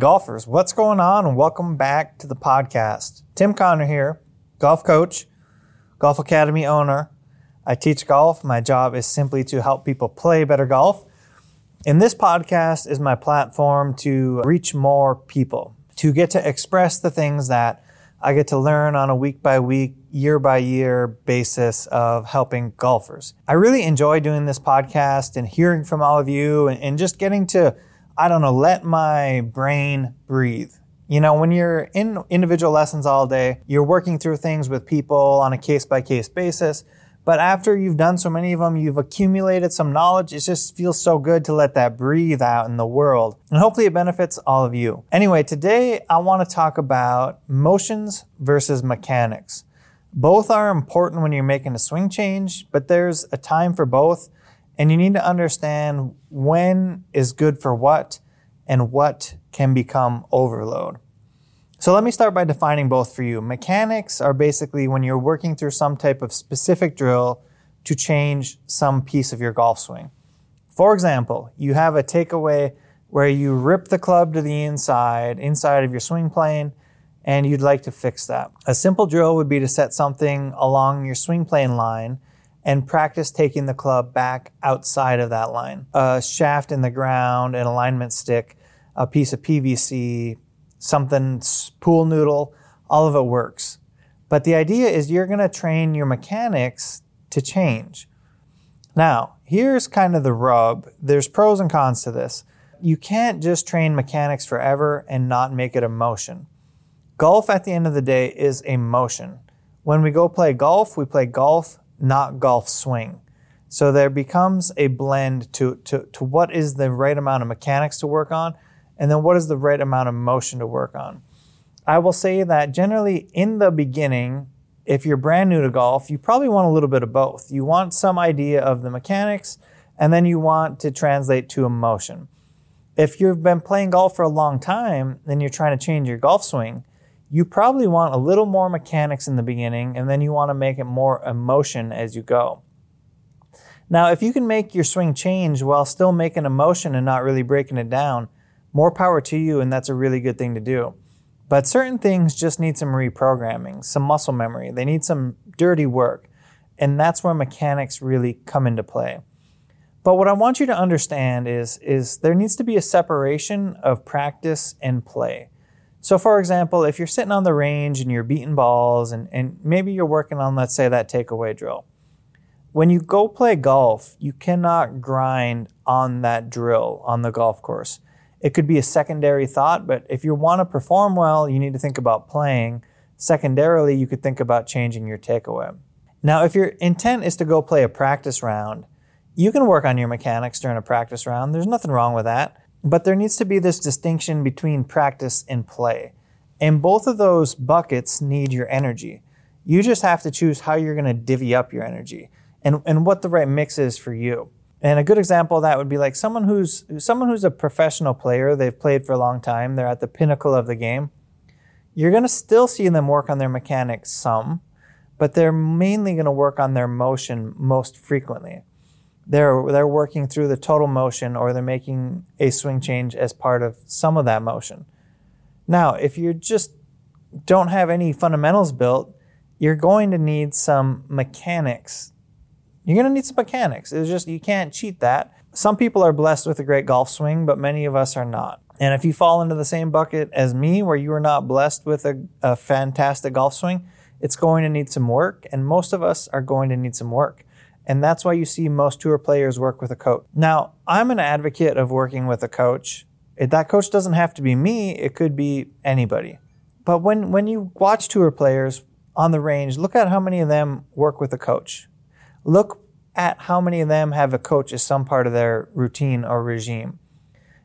Golfers, what's going on? And welcome back to the podcast. Tim Connor here, golf coach, golf academy owner. I teach golf. My job is simply to help people play better golf. And this podcast is my platform to reach more people, to get to express the things that I get to learn on a week by week, year by year basis of helping golfers. I really enjoy doing this podcast and hearing from all of you and, and just getting to I don't know, let my brain breathe. You know, when you're in individual lessons all day, you're working through things with people on a case by case basis. But after you've done so many of them, you've accumulated some knowledge. It just feels so good to let that breathe out in the world. And hopefully it benefits all of you. Anyway, today I want to talk about motions versus mechanics. Both are important when you're making a swing change, but there's a time for both. And you need to understand when is good for what and what can become overload. So let me start by defining both for you. Mechanics are basically when you're working through some type of specific drill to change some piece of your golf swing. For example, you have a takeaway where you rip the club to the inside, inside of your swing plane, and you'd like to fix that. A simple drill would be to set something along your swing plane line and practice taking the club back outside of that line. A shaft in the ground, an alignment stick, a piece of PVC, something pool noodle, all of it works. But the idea is you're going to train your mechanics to change. Now, here's kind of the rub. There's pros and cons to this. You can't just train mechanics forever and not make it a motion. Golf at the end of the day is a motion. When we go play golf, we play golf not golf swing. So there becomes a blend to, to, to what is the right amount of mechanics to work on, and then what is the right amount of motion to work on. I will say that generally in the beginning, if you're brand new to golf, you probably want a little bit of both. You want some idea of the mechanics, and then you want to translate to emotion. If you've been playing golf for a long time, then you're trying to change your golf swing, you probably want a little more mechanics in the beginning and then you want to make it more emotion as you go. Now, if you can make your swing change while still making emotion and not really breaking it down, more power to you, and that's a really good thing to do. But certain things just need some reprogramming, some muscle memory. They need some dirty work. And that's where mechanics really come into play. But what I want you to understand is, is there needs to be a separation of practice and play. So, for example, if you're sitting on the range and you're beating balls and, and maybe you're working on, let's say, that takeaway drill, when you go play golf, you cannot grind on that drill on the golf course. It could be a secondary thought, but if you want to perform well, you need to think about playing. Secondarily, you could think about changing your takeaway. Now, if your intent is to go play a practice round, you can work on your mechanics during a practice round. There's nothing wrong with that. But there needs to be this distinction between practice and play. And both of those buckets need your energy. You just have to choose how you're going to divvy up your energy and, and what the right mix is for you. And a good example of that would be like someone who's someone who's a professional player, they've played for a long time, they're at the pinnacle of the game. You're going to still see them work on their mechanics some, but they're mainly going to work on their motion most frequently they're they're working through the total motion or they're making a swing change as part of some of that motion. Now, if you just don't have any fundamentals built, you're going to need some mechanics. You're going to need some mechanics. It's just you can't cheat that. Some people are blessed with a great golf swing, but many of us are not. And if you fall into the same bucket as me, where you are not blessed with a, a fantastic golf swing, it's going to need some work, and most of us are going to need some work. And that's why you see most tour players work with a coach. Now, I'm an advocate of working with a coach. That coach doesn't have to be me, it could be anybody. But when, when you watch tour players on the range, look at how many of them work with a coach. Look at how many of them have a coach as some part of their routine or regime.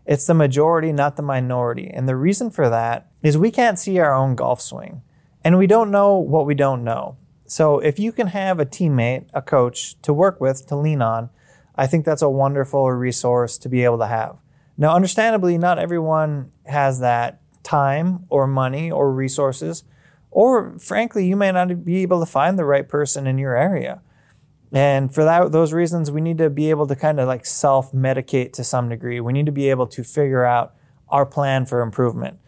It's the majority, not the minority. And the reason for that is we can't see our own golf swing. And we don't know what we don't know. So if you can have a teammate, a coach to work with, to lean on, I think that's a wonderful resource to be able to have. Now, understandably, not everyone has that time or money or resources, or frankly, you may not be able to find the right person in your area. And for that, those reasons, we need to be able to kind of like self medicate to some degree. We need to be able to figure out our plan for improvement.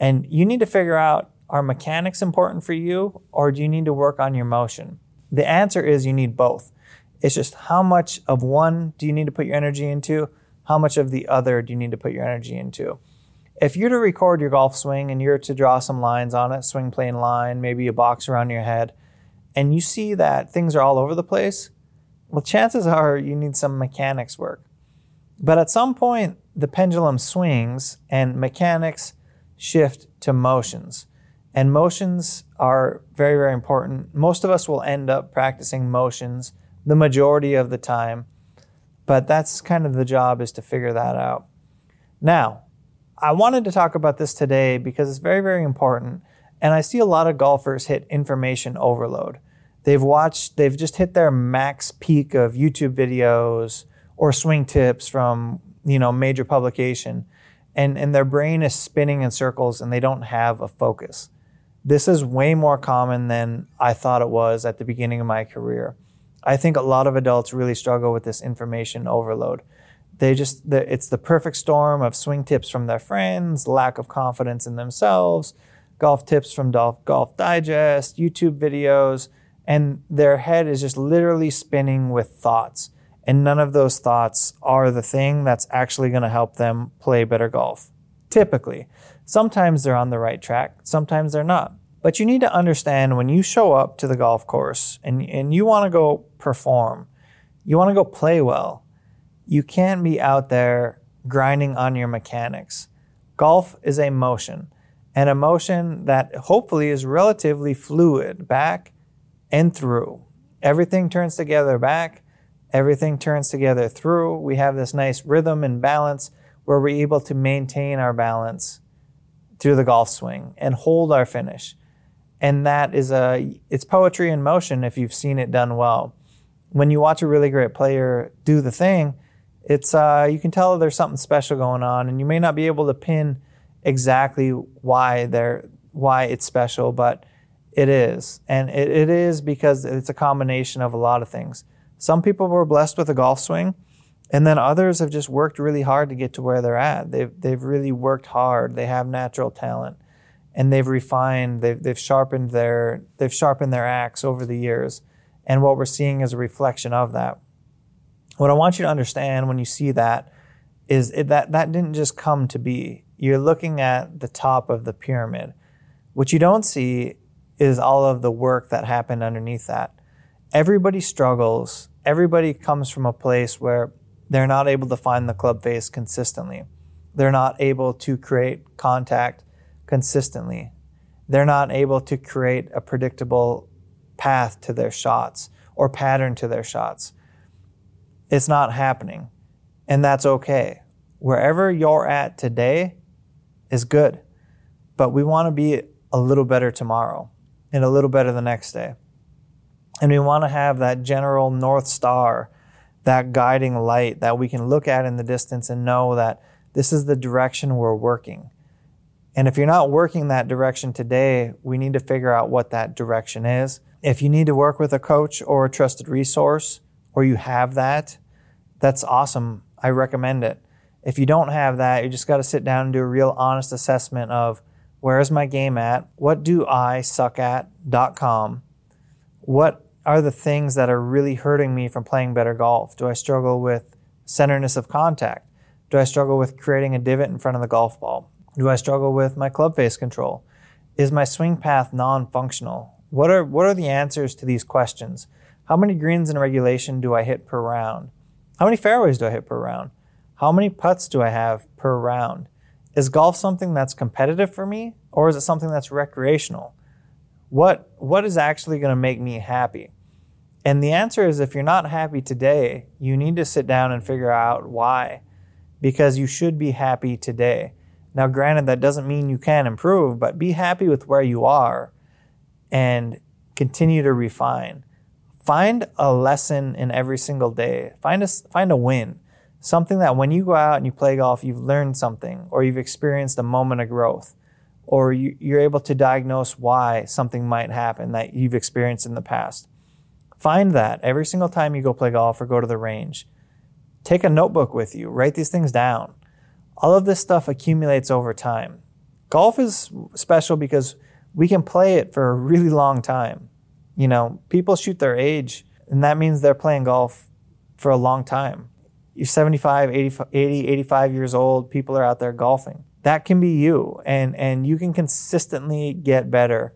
And you need to figure out are mechanics important for you or do you need to work on your motion? The answer is you need both. It's just how much of one do you need to put your energy into? How much of the other do you need to put your energy into? If you're to record your golf swing and you're to draw some lines on it, swing plane line, maybe a box around your head, and you see that things are all over the place, well, chances are you need some mechanics work. But at some point, the pendulum swings and mechanics shift to motions. And motions are very, very important. Most of us will end up practicing motions the majority of the time, but that's kind of the job is to figure that out. Now, I wanted to talk about this today because it's very, very important. And I see a lot of golfers hit information overload. They've watched, they've just hit their max peak of YouTube videos or swing tips from, you know, major publication. And, and their brain is spinning in circles and they don't have a focus. This is way more common than I thought it was at the beginning of my career. I think a lot of adults really struggle with this information overload. They just, it's the perfect storm of swing tips from their friends, lack of confidence in themselves, golf tips from Golf, golf Digest, YouTube videos, and their head is just literally spinning with thoughts. And none of those thoughts are the thing that's actually going to help them play better golf. Typically. Sometimes they're on the right track, sometimes they're not. But you need to understand when you show up to the golf course and, and you want to go perform, you want to go play well, you can't be out there grinding on your mechanics. Golf is a motion, and a motion that hopefully is relatively fluid back and through. Everything turns together back, everything turns together through. We have this nice rhythm and balance where we're able to maintain our balance through the golf swing and hold our finish. And that is a it's poetry in motion if you've seen it done well. When you watch a really great player do the thing, it's uh, you can tell there's something special going on, and you may not be able to pin exactly why they're why it's special, but it is. And it, it is because it's a combination of a lot of things. Some people were blessed with a golf swing, and then others have just worked really hard to get to where they're at. They've, they've really worked hard. They have natural talent and they've refined, they've, they've sharpened their, they've sharpened their axe over the years. And what we're seeing is a reflection of that. What I want you to understand when you see that is it, that that didn't just come to be. You're looking at the top of the pyramid. What you don't see is all of the work that happened underneath that. Everybody struggles. Everybody comes from a place where they're not able to find the club face consistently. They're not able to create contact consistently. They're not able to create a predictable path to their shots or pattern to their shots. It's not happening. And that's okay. Wherever you're at today is good. But we want to be a little better tomorrow and a little better the next day. And we want to have that general North Star, that guiding light that we can look at in the distance and know that this is the direction we're working. And if you're not working that direction today, we need to figure out what that direction is. If you need to work with a coach or a trusted resource, or you have that, that's awesome. I recommend it. If you don't have that, you just got to sit down and do a real honest assessment of where is my game at? What do I suck at.com? What are the things that are really hurting me from playing better golf? Do I struggle with centerness of contact? Do I struggle with creating a divot in front of the golf ball? Do I struggle with my club face control? Is my swing path non-functional? What are what are the answers to these questions? How many greens in regulation do I hit per round? How many fairways do I hit per round? How many putts do I have per round? Is golf something that's competitive for me or is it something that's recreational? What what is actually going to make me happy? And the answer is if you're not happy today, you need to sit down and figure out why because you should be happy today. Now, granted, that doesn't mean you can't improve, but be happy with where you are and continue to refine. Find a lesson in every single day. Find a, find a win. Something that when you go out and you play golf, you've learned something or you've experienced a moment of growth or you, you're able to diagnose why something might happen that you've experienced in the past. Find that every single time you go play golf or go to the range. Take a notebook with you, write these things down All of this stuff accumulates over time. Golf is special because we can play it for a really long time. You know, people shoot their age, and that means they're playing golf for a long time. You're 75, 80, 80 85 years old, people are out there golfing. That can be you, and, and you can consistently get better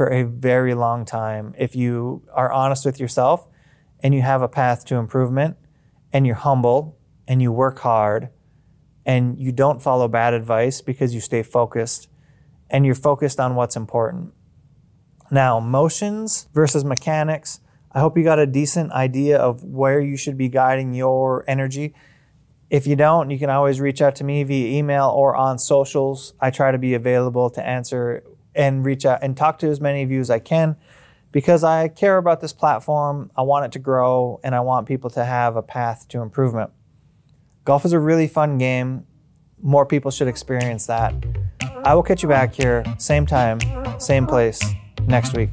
for a very long time if you are honest with yourself and you have a path to improvement and you're humble and you work hard and you don't follow bad advice because you stay focused and you're focused on what's important. Now, motions versus mechanics. I hope you got a decent idea of where you should be guiding your energy. If you don't, you can always reach out to me via email or on socials. I try to be available to answer and reach out and talk to as many of you as I can because I care about this platform. I want it to grow and I want people to have a path to improvement. Golf is a really fun game. More people should experience that. I will catch you back here, same time, same place, next week.